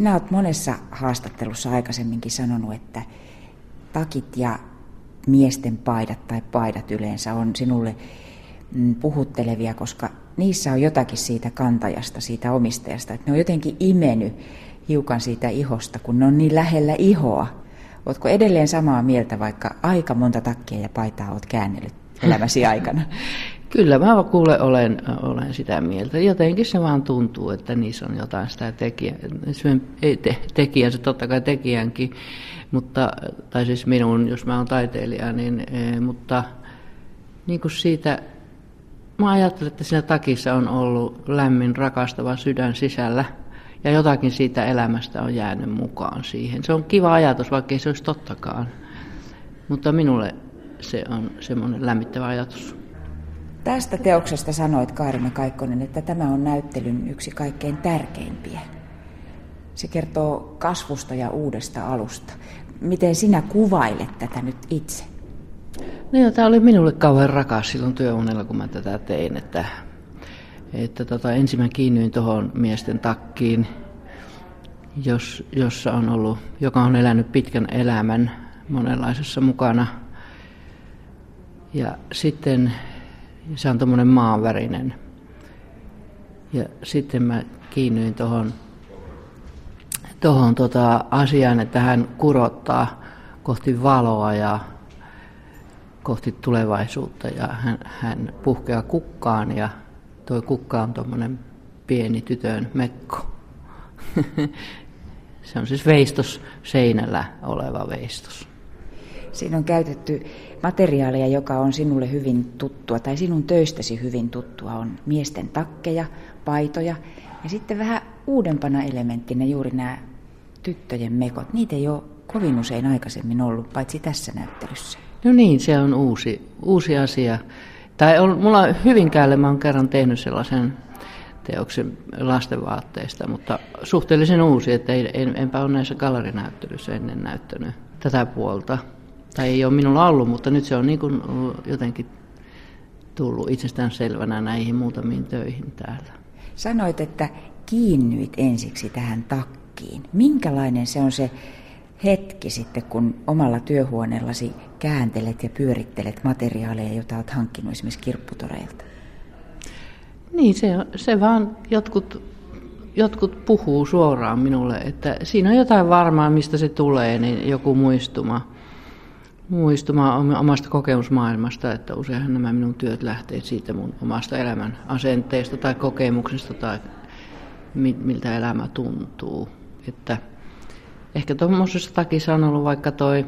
Sinä olet monessa haastattelussa aikaisemminkin sanonut, että takit ja miesten paidat tai paidat yleensä on sinulle mm, puhuttelevia, koska niissä on jotakin siitä kantajasta, siitä omistajasta. Että ne on jotenkin imeny hiukan siitä ihosta, kun ne on niin lähellä ihoa. Oletko edelleen samaa mieltä, vaikka aika monta takkia ja paitaa olet käännellyt elämäsi aikana? Kyllä, mä kuule olen, olen sitä mieltä. Jotenkin se vaan tuntuu, että niissä on jotain sitä tekijä, ei te, tekijänsä, totta kai tekijänkin, mutta, tai siis minun, jos mä oon taiteilija, niin, e, mutta niin kuin siitä, mä ajattelen, että siinä takissa on ollut lämmin, rakastava sydän sisällä, ja jotakin siitä elämästä on jäänyt mukaan siihen. Se on kiva ajatus, vaikka ei se olisi tottakaan. Mutta minulle se on semmoinen lämmittävä ajatus. Tästä teoksesta sanoit Kaarina Kaikkonen, että tämä on näyttelyn yksi kaikkein tärkeimpiä. Se kertoo kasvusta ja uudesta alusta. Miten sinä kuvailet tätä nyt itse? No joo, tämä oli minulle kauhean rakas silloin työunella, kun mä tätä tein, että, että tota, ensin mä kiinnyin tuohon miesten takkiin, jos, jossa on ollut, joka on elänyt pitkän elämän monenlaisessa mukana. Ja sitten se on tuommoinen maanvärinen. Ja sitten mä kiinnyin tuohon tohon tota asiaan, että hän kurottaa kohti valoa ja kohti tulevaisuutta ja hän, hän puhkeaa kukkaan ja tuo kukka on tuommoinen pieni tytön mekko. Se on siis veistos seinällä oleva veistos. Siinä on käytetty materiaalia, joka on sinulle hyvin tuttua, tai sinun töistäsi hyvin tuttua, on miesten takkeja, paitoja, ja sitten vähän uudempana elementtinä juuri nämä tyttöjen mekot. Niitä ei ole kovin usein aikaisemmin ollut, paitsi tässä näyttelyssä. No niin, se on uusi, uusi asia. Tai on, mulla Hyvinkäälle mä oon kerran tehnyt sellaisen teoksen lastenvaatteista, mutta suhteellisen uusi, että ei, en, enpä ole näissä gallerinäyttelyissä ennen näyttänyt tätä puolta. Tai ei ole minulla ollut, mutta nyt se on niin kuin jotenkin tullut itsestään selvänä näihin muutamiin töihin täällä. Sanoit, että kiinnyit ensiksi tähän takkiin. Minkälainen se on se hetki sitten, kun omalla työhuoneellasi kääntelet ja pyörittelet materiaaleja, joita olet hankkinut esimerkiksi kirpputoreilta? Niin, se, se vaan jotkut, jotkut puhuu suoraan minulle, että siinä on jotain varmaa, mistä se tulee, niin joku muistuma. Muistuma omasta kokemusmaailmasta, että useinhan nämä minun työt lähtee siitä mun omasta elämän asenteesta tai kokemuksesta tai miltä elämä tuntuu. Että ehkä tuommoisessa takissa on ollut vaikka toi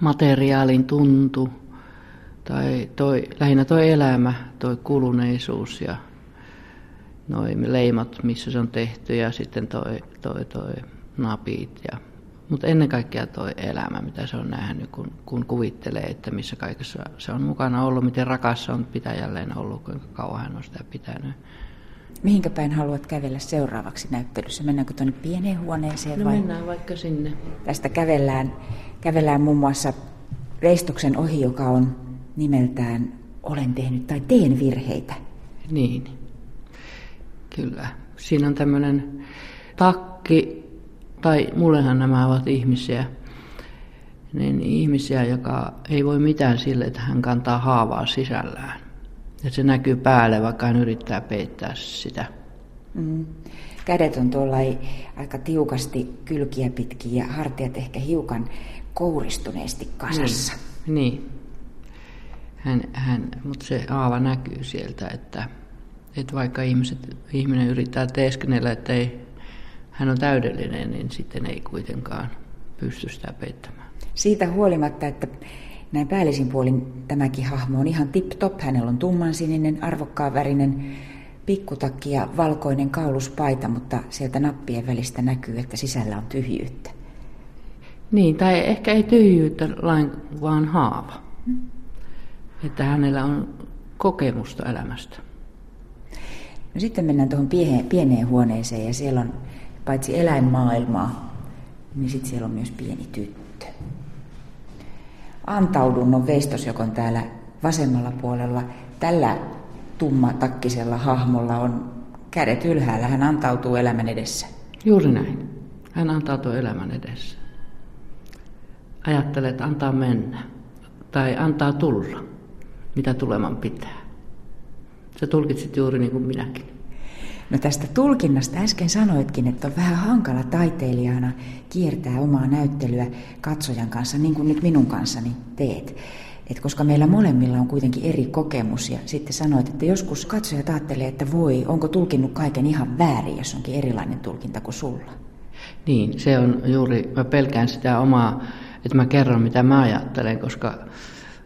materiaalin tuntu, tai toi, lähinnä toi elämä, toi kuluneisuus ja noin leimat, missä se on tehty ja sitten toi, toi, toi napit. Ja, mutta ennen kaikkea toi elämä, mitä se on nähnyt, kun, kun kuvittelee, että missä kaikessa se on mukana ollut, miten rakas se on pitäjälleen ollut, kuinka kauan hän on sitä pitänyt. Mihinkä päin haluat kävellä seuraavaksi näyttelyssä? Mennäänkö tuonne pieneen huoneeseen no vai? mennään vaikka sinne. Tästä kävellään, kävellään muun muassa veistoksen ohi, joka on nimeltään Olen tehnyt tai teen virheitä. Niin, kyllä. Siinä on tämmöinen takki, tai mullehan nämä ovat ihmisiä, niin ihmisiä, joka ei voi mitään sille, että hän kantaa haavaa sisällään. Ja se näkyy päälle, vaikka hän yrittää peittää sitä. Mm. Kädet on tuolla aika tiukasti kylkiä pitkin ja hartiat ehkä hiukan kouristuneesti kasassa. Niin, niin. Hän, hän, mutta se aava näkyy sieltä, että, että vaikka ihmiset, ihminen yrittää teeskennellä, että ei, hän on täydellinen, niin sitten ei kuitenkaan pysty sitä peittämään. Siitä huolimatta, että näin päällisin puolin tämäkin hahmo on ihan tip-top. Hänellä on tummansininen, arvokkaan värinen pikkutakki ja valkoinen kauluspaita, mutta sieltä nappien välistä näkyy, että sisällä on tyhjyyttä. Niin, tai ehkä ei tyhjyyttä lain, vaan haava. Hmm. Että hänellä on kokemusta elämästä. No sitten mennään tuohon pieneen, pieneen huoneeseen ja siellä on paitsi eläinmaailmaa, niin sitten siellä on myös pieni tyttö. Antaudun on veistosjokon täällä vasemmalla puolella. Tällä tummatakkisella hahmolla on kädet ylhäällä, hän antautuu elämän edessä. Juuri näin. Hän antaa tuon elämän edessä. Ajattelee, että antaa mennä. Tai antaa tulla, mitä tuleman pitää. Sä tulkitsit juuri niin kuin minäkin. No tästä tulkinnasta äsken sanoitkin, että on vähän hankala taiteilijana kiertää omaa näyttelyä katsojan kanssa, niin kuin nyt minun kanssani teet. Et koska meillä molemmilla on kuitenkin eri kokemus ja sitten sanoit, että joskus katsoja ajattelee, että voi, onko tulkinnut kaiken ihan väärin, jos onkin erilainen tulkinta kuin sulla. Niin, se on juuri, mä pelkään sitä omaa, että mä kerron mitä mä ajattelen, koska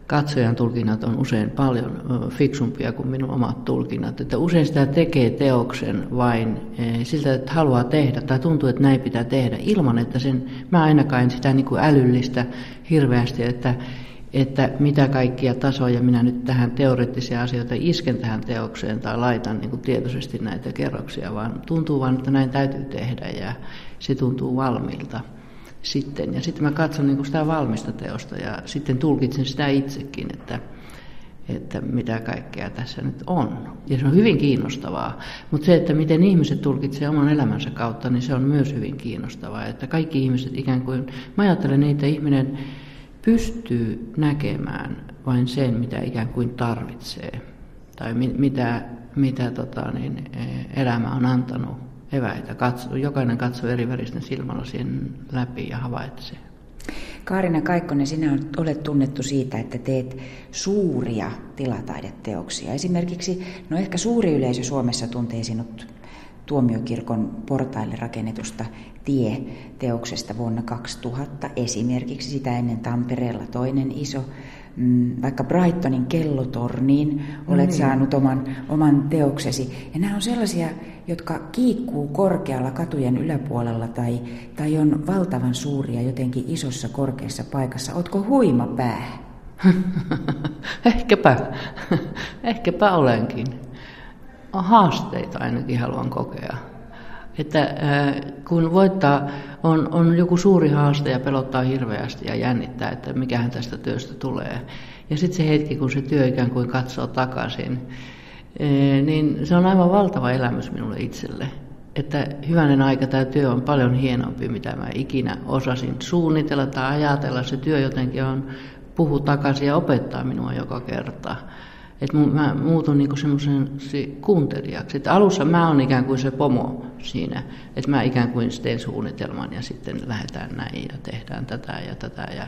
katsojan tulkinnat on usein paljon fiksumpia kuin minun omat tulkinnat. Että usein sitä tekee teoksen vain e, siltä, että haluaa tehdä tai tuntuu, että näin pitää tehdä ilman, että sen, mä ainakaan en sitä niin kuin älyllistä hirveästi, että, että mitä kaikkia tasoja minä nyt tähän teoreettisia asioita isken tähän teokseen tai laitan niin kuin tietoisesti näitä kerroksia, vaan tuntuu vain, että näin täytyy tehdä ja se tuntuu valmiilta sitten. Ja sitten mä katson niin kuin sitä valmista teosta ja sitten tulkitsen sitä itsekin, että, että mitä kaikkea tässä nyt on. Ja se on hyvin kiinnostavaa. Mutta se, että miten ihmiset tulkitsevat oman elämänsä kautta, niin se on myös hyvin kiinnostavaa. Että kaikki ihmiset ikään kuin, mä ajattelen että ihminen pystyy näkemään vain sen, mitä ikään kuin tarvitsee. Tai mitä, mitä tota, niin, elämä on antanut eväitä. Katso, jokainen katsoo eri väristen silmälasien läpi ja havaitsee. Kaarina Kaikkonen, sinä olet tunnettu siitä, että teet suuria tilataideteoksia. Esimerkiksi, no ehkä suuri yleisö Suomessa tuntee sinut tuomiokirkon portaille rakennetusta tie-teoksesta vuonna 2000. Esimerkiksi sitä ennen Tampereella toinen iso Mm, vaikka Brightonin kellotorniin olet mm. saanut oman, oman teoksesi. Ja nämä on sellaisia, jotka kiikkuu korkealla katujen yläpuolella tai, tai on valtavan suuria jotenkin isossa korkeassa paikassa. Otko huima pää? Ehkäpä. Ehkäpä olenkin. Haasteita ainakin haluan kokea. Että äh, kun voittaa, on, on joku suuri haaste ja pelottaa hirveästi ja jännittää, että mikähän tästä työstä tulee. Ja sitten se hetki, kun se työ ikään kuin katsoo takaisin, niin se on aivan valtava elämys minulle itselle. Että hyvänen aika tämä työ on paljon hienompi, mitä mä ikinä osasin suunnitella tai ajatella. Se työ jotenkin on puhu takaisin ja opettaa minua joka kerta. Että mä muutun niinku semmoisen kuuntelijaksi. Että alussa mä oon ikään kuin se pomo siinä. Että mä ikään kuin teen suunnitelman ja sitten lähdetään näin ja tehdään tätä ja tätä. Ja,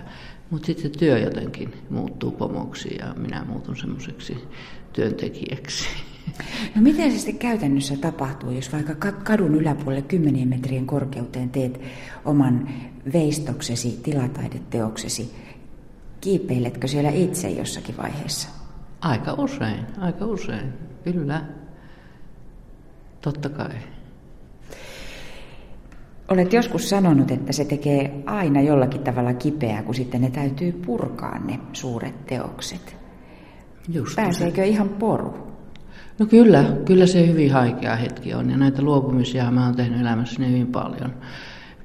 mutta sitten se työ jotenkin muuttuu pomoksi ja minä muutun semmoiseksi työntekijäksi. No miten se sitten käytännössä tapahtuu, jos vaikka kadun yläpuolelle kymmenien metrien korkeuteen teet oman veistoksesi, tilataideteoksesi? Kiipeiletkö siellä itse jossakin vaiheessa? Aika usein, aika usein, kyllä. Totta kai. Olet joskus sanonut, että se tekee aina jollakin tavalla kipeää, kun sitten ne täytyy purkaa ne suuret teokset. Just Pääseekö se. ihan poru? No kyllä, kyllä se hyvin haikea hetki on. Ja näitä luopumisia mä oon tehnyt elämässäni hyvin paljon.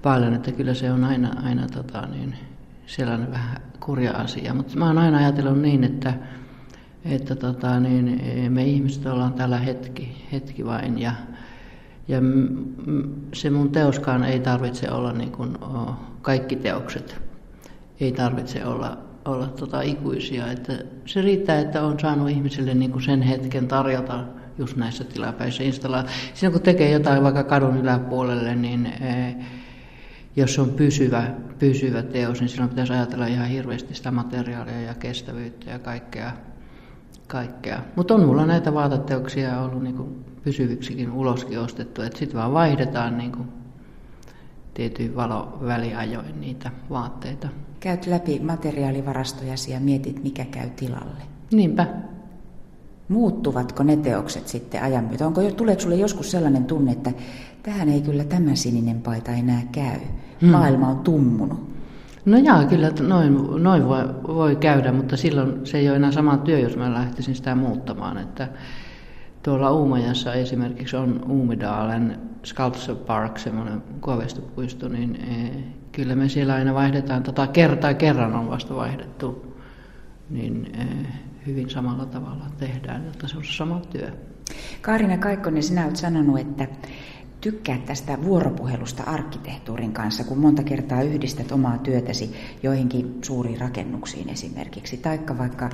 Paljon, että kyllä se on aina, aina tota, niin, sellainen vähän kurja asia. Mutta mä oon aina ajatellut niin, että että tota, niin, me ihmiset ollaan täällä hetki, hetki vain ja, ja se mun teoskaan ei tarvitse olla niin kuin, kaikki teokset, ei tarvitse olla, olla tota, ikuisia. Että se riittää, että on saanut ihmisille niin kuin sen hetken tarjota just näissä tilapäissä installaatioissa. Siinä kun tekee jotain vaikka kadun yläpuolelle, niin e, jos on pysyvä, pysyvä teos, niin silloin pitäisi ajatella ihan hirveästi sitä materiaalia ja kestävyyttä ja kaikkea kaikkea. Mutta on mulla näitä vaateteoksia ollut niinku pysyviksikin uloskin ostettu, että sitten vaan vaihdetaan niinku tietyin valoväliajoin niitä vaatteita. Käyt läpi materiaalivarastojasi ja mietit, mikä käy tilalle. Niinpä. Muuttuvatko ne teokset sitten ajan myötä? Onko, tuleeko sinulle joskus sellainen tunne, että tähän ei kyllä tämä sininen paita enää käy? Hmm. Maailma on tummunut. No jaa, kyllä noin, noin voi, voi käydä, mutta silloin se ei ole enää sama työ, jos mä lähtisin sitä muuttamaan. Että tuolla Uumajassa esimerkiksi on Uumidalen Sculpture Park, semmoinen kuovestopuisto, niin e, kyllä me siellä aina vaihdetaan, tota kertaa kerran on vasta vaihdettu, niin e, hyvin samalla tavalla tehdään, että se on sama työ. Kaarina Kaikkonen, sinä olet sanonut, että tykkää tästä vuoropuhelusta arkkitehtuurin kanssa, kun monta kertaa yhdistät omaa työtäsi joihinkin suuriin rakennuksiin esimerkiksi, taikka vaikka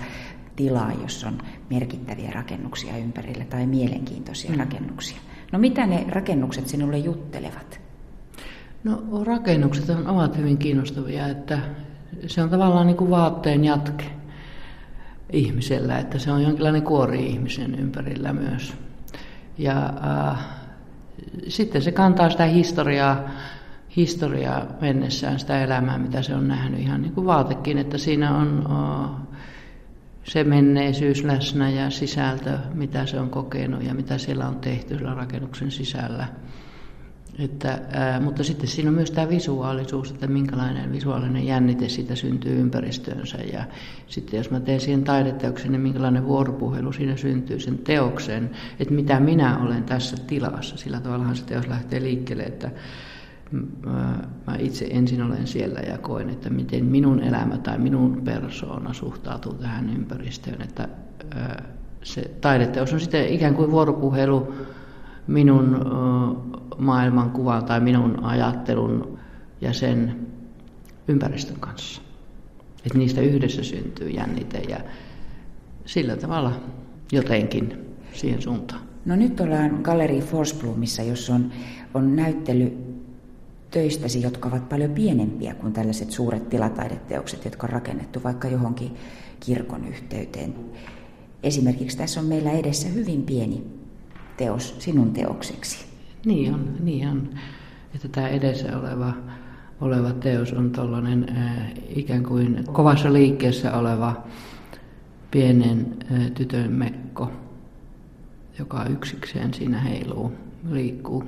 tilaa, jossa on merkittäviä rakennuksia ympärillä tai mielenkiintoisia mm. rakennuksia. No mitä ne rakennukset sinulle juttelevat? No rakennukset ovat hyvin kiinnostavia, että se on tavallaan niin kuin vaatteen jatke ihmisellä, että se on jonkinlainen kuori ihmisen ympärillä myös. Ja äh, sitten se kantaa sitä historiaa, historiaa mennessään, sitä elämää, mitä se on nähnyt ihan niin kuin vaatekin, että siinä on äh, se menneisyys läsnä ja sisältö, mitä se on kokenut ja mitä siellä on tehty sillä rakennuksen sisällä. Että, ää, mutta sitten siinä on myös tämä visuaalisuus, että minkälainen visuaalinen jännite siitä syntyy ympäristöönsä. Ja sitten jos mä teen siihen taideteoksen, niin minkälainen vuoropuhelu siinä syntyy sen teoksen, että mitä minä olen tässä tilassa. Sillä tavallahan se teos lähtee liikkeelle, että mä itse ensin olen siellä ja koen, että miten minun elämä tai minun persoona suhtautuu tähän ympäristöön. Että se taideteos on sitten ikään kuin vuoropuhelu minun maailmankuvan tai minun ajattelun ja sen ympäristön kanssa. Että niistä yhdessä syntyy jännite ja sillä tavalla jotenkin siihen suuntaan. No nyt ollaan Galleri Forsblomissa, jossa on, on näyttely töistäsi, jotka ovat paljon pienempiä kuin tällaiset suuret tilataideteokset, jotka on rakennettu vaikka johonkin kirkon yhteyteen. Esimerkiksi tässä on meillä edessä hyvin pieni teos sinun teokseksi. Niin on, niin on. Että tämä edessä oleva, oleva teos on tällainen äh, ikään kuin kovassa liikkeessä oleva pienen äh, tytön mekko, joka yksikseen siinä heiluu, liikkuu.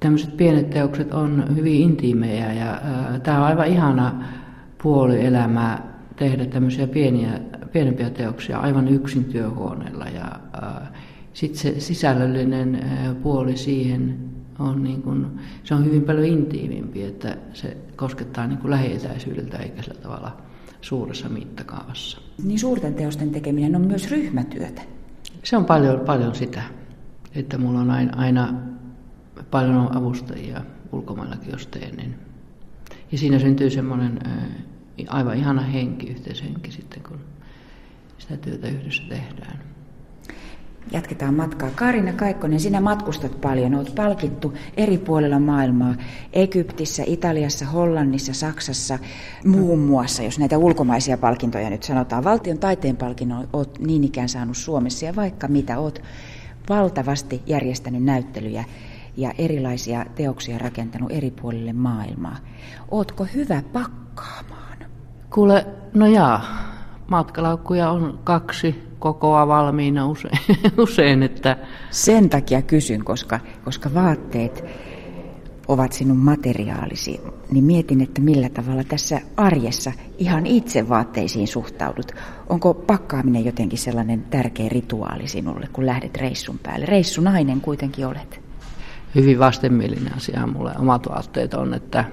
Tämmöiset pienet teokset on hyvin intiimejä ja äh, tämä on aivan ihana puoli elämää tehdä tämmöisiä pieniä, pienempiä teoksia aivan yksin työhuoneella ja äh, sitten se sisällöllinen puoli siihen on, niin kuin, se on hyvin paljon intiimimpi, että se koskettaa niin kuin lähietäisyydeltä eikä sillä tavalla suuressa mittakaavassa. Niin suurten teosten tekeminen on myös ryhmätyötä. Se on paljon, paljon sitä, että mulla on aina, aina paljon avustajia ulkomaillakin, jos teen. Niin. Ja siinä syntyy semmoinen aivan ihana henki, yhteishenki sitten, kun sitä työtä yhdessä tehdään. Jatketaan matkaa. Karina Kaikkonen, sinä matkustat paljon. Olet palkittu eri puolilla maailmaa. Egyptissä, Italiassa, Hollannissa, Saksassa, muun muassa, jos näitä ulkomaisia palkintoja nyt sanotaan. Valtion taiteen palkinnon olet niin ikään saanut Suomessa ja vaikka mitä. Olet valtavasti järjestänyt näyttelyjä ja erilaisia teoksia rakentanut eri puolille maailmaa. Ootko hyvä pakkaamaan? Kuule, no jaa. Matkalaukkuja on kaksi kokoa valmiina usein, usein että... Sen takia kysyn, koska, koska vaatteet ovat sinun materiaalisi, niin mietin, että millä tavalla tässä arjessa ihan itse vaatteisiin suhtaudut. Onko pakkaaminen jotenkin sellainen tärkeä rituaali sinulle, kun lähdet reissun päälle? Reissunainen kuitenkin olet. Hyvin vastenmielinen asia mulle omat vaatteet on, että,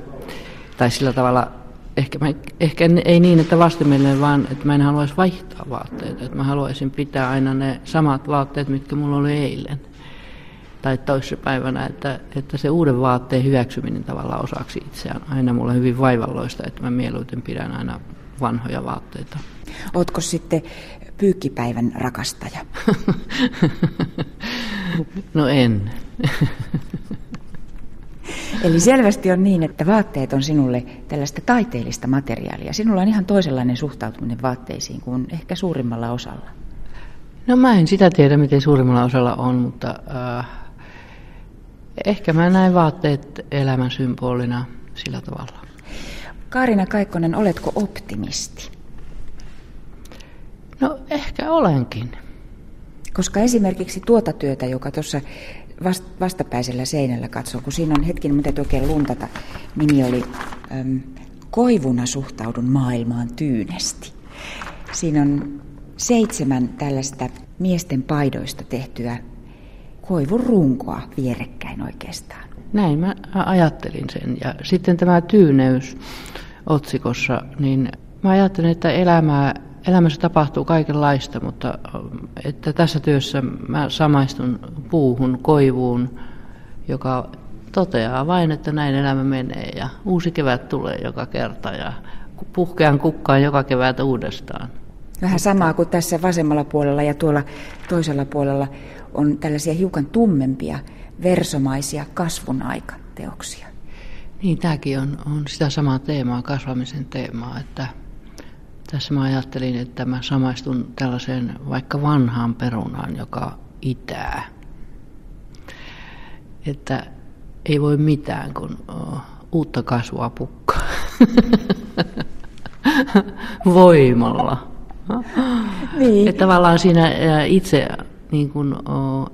tai sillä tavalla ehkä, mä, ehkä ei niin, että vastenmielinen, vaan että mä en haluaisi vaihtaa vaatteita. Että mä haluaisin pitää aina ne samat vaatteet, mitkä mulla oli eilen tai päivänä, että, että se uuden vaatteen hyväksyminen tavallaan osaksi itseään aina mulle hyvin vaivalloista, että mä mieluiten pidän aina vanhoja vaatteita. Ootko sitten pyykkipäivän rakastaja? no en. Eli selvästi on niin, että vaatteet on sinulle tällaista taiteellista materiaalia. Sinulla on ihan toisenlainen suhtautuminen vaatteisiin kuin ehkä suurimmalla osalla. No mä en sitä tiedä, miten suurimmalla osalla on, mutta äh, ehkä mä näen vaatteet elämän symbolina sillä tavalla. Kaarina Kaikkonen, oletko optimisti? No ehkä olenkin. Koska esimerkiksi tuota työtä, joka tuossa vastapäisellä seinällä katsoa, kun siinä on hetken, mitä oikein luntata. Nimi oli äm, Koivuna suhtaudun maailmaan tyynesti. Siinä on seitsemän tällaista miesten paidoista tehtyä koivun runkoa vierekkäin oikeastaan. Näin mä ajattelin sen. Ja sitten tämä tyyneys otsikossa, niin mä ajattelin, että elämää elämässä tapahtuu kaikenlaista, mutta että tässä työssä mä samaistun puuhun, koivuun joka toteaa vain, että näin elämä menee ja uusi kevät tulee joka kerta ja puhkean kukkaan joka kevät uudestaan. Vähän samaa kuin tässä vasemmalla puolella ja tuolla toisella puolella on tällaisia hiukan tummempia versomaisia kasvun aikateoksia. Niin, tämäkin on, on sitä samaa teemaa, kasvamisen teemaa, että tässä mä ajattelin, että mä samaistun tällaiseen vaikka vanhaan perunaan, joka itää. Että ei voi mitään, kun uutta kasvua pukkaa. Voimalla. Niin. Että tavallaan siinä itse niin kuin,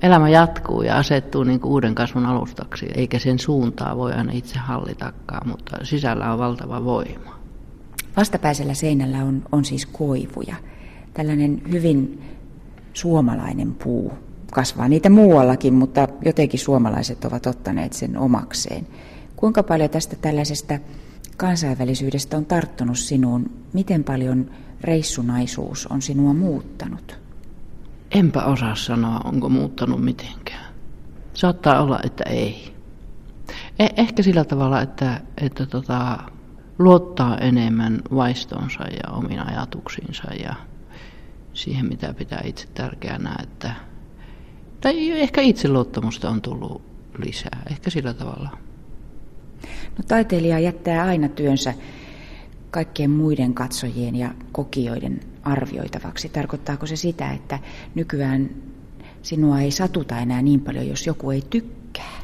elämä jatkuu ja asettuu niin kuin uuden kasvun alustaksi, eikä sen suuntaa voi aina itse hallitakaan, mutta sisällä on valtava voima. Vastapäisellä seinällä on, on siis koivuja. Tällainen hyvin suomalainen puu. Kasvaa niitä muuallakin, mutta jotenkin suomalaiset ovat ottaneet sen omakseen. Kuinka paljon tästä tällaisesta kansainvälisyydestä on tarttunut sinuun? Miten paljon reissunaisuus on sinua muuttanut? Enpä osaa sanoa, onko muuttanut mitenkään. Saattaa olla, että ei. Eh- ehkä sillä tavalla, että, että tota, luottaa enemmän vaistonsa ja omiin ajatuksiinsa ja siihen, mitä pitää itse tärkeänä. Että, tai ehkä itseluottamusta on tullut lisää, ehkä sillä tavalla. No taiteilija jättää aina työnsä kaikkien muiden katsojien ja kokijoiden arvioitavaksi. Tarkoittaako se sitä, että nykyään sinua ei satuta enää niin paljon, jos joku ei tykkää?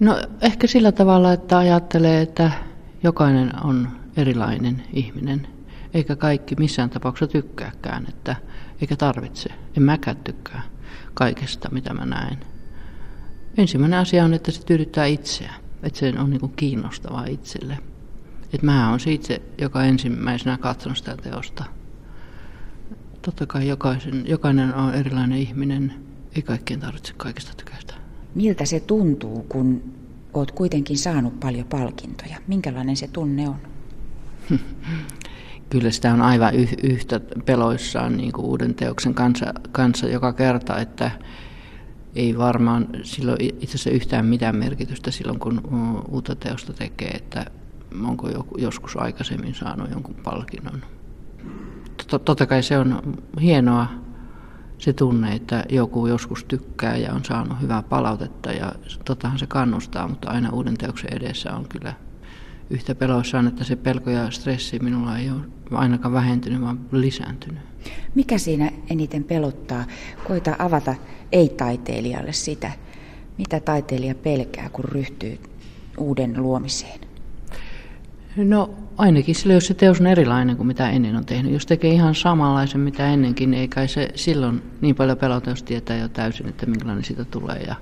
No ehkä sillä tavalla, että ajattelee, että jokainen on erilainen ihminen, eikä kaikki missään tapauksessa tykkääkään, että, eikä tarvitse. En mäkään tykkää kaikesta, mitä mä näen. Ensimmäinen asia on, että se tyydyttää itseä, että se on niin kiinnostavaa itselle. Että mä on se itse, joka ensimmäisenä katsonut sitä teosta. Totta kai jokaisen, jokainen on erilainen ihminen, ei kaikkien tarvitse kaikesta tykästä. Miltä se tuntuu, kun oot kuitenkin saanut paljon palkintoja? Minkälainen se tunne on? Kyllä sitä on aivan yhtä peloissaan niin kuin uuden teoksen kanssa, kanssa joka kerta, että ei varmaan silloin itse asiassa yhtään mitään merkitystä silloin, kun uutta teosta tekee, että onko joskus aikaisemmin saanut jonkun palkinnon. Totta kai se on hienoa se tunne, että joku joskus tykkää ja on saanut hyvää palautetta ja totahan se kannustaa, mutta aina uuden teoksen edessä on kyllä yhtä peloissaan, että se pelko ja stressi minulla ei ole ainakaan vähentynyt, vaan lisääntynyt. Mikä siinä eniten pelottaa? Koita avata ei-taiteilijalle sitä, mitä taiteilija pelkää, kun ryhtyy uuden luomiseen. No ainakin sillä, jos se teos on erilainen kuin mitä ennen on tehnyt. Jos tekee ihan samanlaisen mitä ennenkin, niin ei kai se silloin niin paljon pelota, jos tietää jo täysin, että minkälainen siitä tulee ja,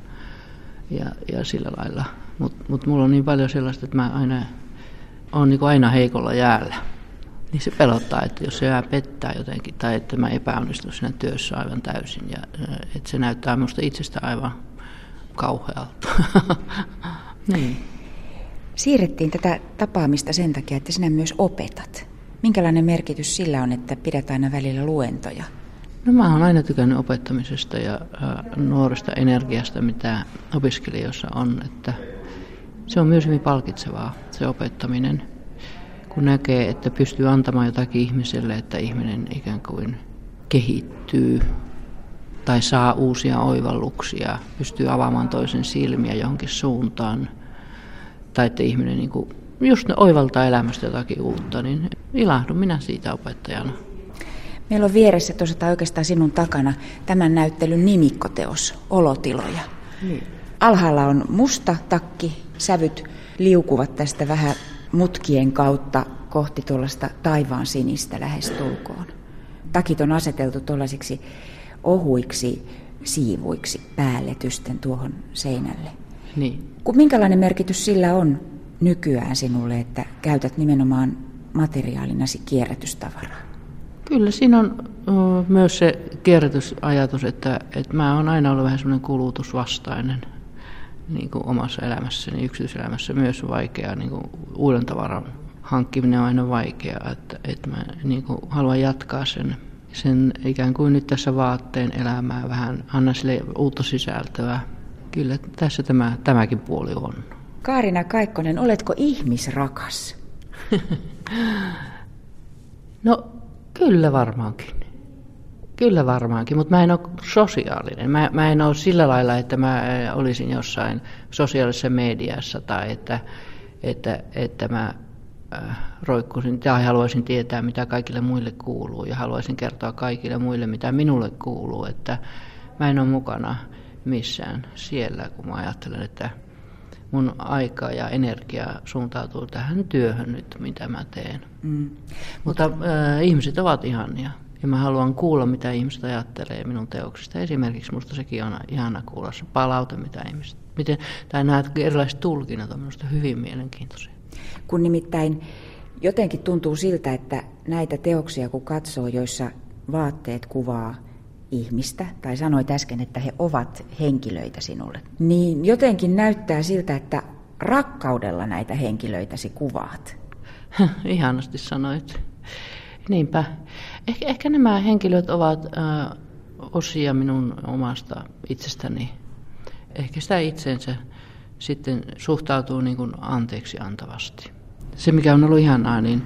ja, ja sillä lailla. Mutta mut mulla on niin paljon sellaista, että mä aina on niin aina heikolla jäällä. Niin se pelottaa, että jos se jää pettää jotenkin tai että mä epäonnistun siinä työssä aivan täysin. Ja, että se näyttää minusta itsestä aivan kauhealta. niin siirrettiin tätä tapaamista sen takia, että sinä myös opetat. Minkälainen merkitys sillä on, että pidät aina välillä luentoja? No mä oon aina tykännyt opettamisesta ja nuoresta energiasta, mitä opiskelijoissa on. Että se on myös hyvin palkitsevaa, se opettaminen. Kun näkee, että pystyy antamaan jotakin ihmiselle, että ihminen ikään kuin kehittyy tai saa uusia oivalluksia, pystyy avaamaan toisen silmiä johonkin suuntaan – tai että ihminen niin kuin just oivaltaa elämästä jotakin uutta, niin ilahdun minä siitä opettajana. Meillä on vieressä tuossa tai oikeastaan sinun takana tämän näyttelyn nimikkoteos, Olotiloja. Niin. Alhaalla on musta takki, sävyt liukuvat tästä vähän mutkien kautta kohti tuollaista taivaan sinistä lähestulkoon. Takit on aseteltu tuollaisiksi ohuiksi siivuiksi päälletysten tuohon seinälle. Niin. Minkälainen merkitys sillä on nykyään sinulle, että käytät nimenomaan materiaalinasi kierrätystavaraa? Kyllä siinä on myös se kierrätysajatus, että, että mä oon aina ollut vähän semmoinen kulutusvastainen niin kuin omassa elämässäni, yksityiselämässä myös vaikeaa. Niin kuin uuden tavaran hankkiminen on aina vaikeaa, että, että mä niin kuin haluan jatkaa sen, sen ikään kuin nyt tässä vaatteen elämää vähän, anna sille uutta sisältöä kyllä tässä tämä, tämäkin puoli on. Kaarina Kaikkonen, oletko ihmisrakas? no kyllä varmaankin. Kyllä varmaankin, mutta mä en ole sosiaalinen. Mä, mä en ole sillä lailla, että mä olisin jossain sosiaalisessa mediassa tai että, että, että mä roikkuisin tai haluaisin tietää, mitä kaikille muille kuuluu ja haluaisin kertoa kaikille muille, mitä minulle kuuluu. Että mä en ole mukana missään siellä, kun mä ajattelen, että mun aika ja energia suuntautuu tähän työhön nyt, mitä mä teen. Mm. Mutta äh, ihmiset ovat ihania. Ja mä haluan kuulla, mitä ihmiset ajattelee minun teoksista. Esimerkiksi minusta sekin on ihana kuulla se palaute, mitä ihmiset, miten, tai nämä erilaiset tulkinnat on minusta hyvin mielenkiintoisia. Kun nimittäin jotenkin tuntuu siltä, että näitä teoksia kun katsoo, joissa vaatteet kuvaa ihmistä, tai sanoit äsken, että he ovat henkilöitä sinulle, niin jotenkin näyttää siltä, että rakkaudella näitä henkilöitäsi kuvaat. Ihanasti sanoit. Niinpä. Ehkä, ehkä nämä henkilöt ovat äh, osia minun omasta itsestäni. Ehkä sitä itsensä sitten suhtautuu niin kuin anteeksi antavasti. Se, mikä on ollut ihanaa, niin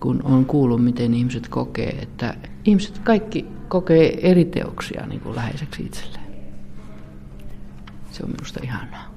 kun on kuullut, miten ihmiset kokee, että ihmiset kaikki kokee eri teoksia niin kuin läheiseksi itselleen. Se on minusta ihanaa.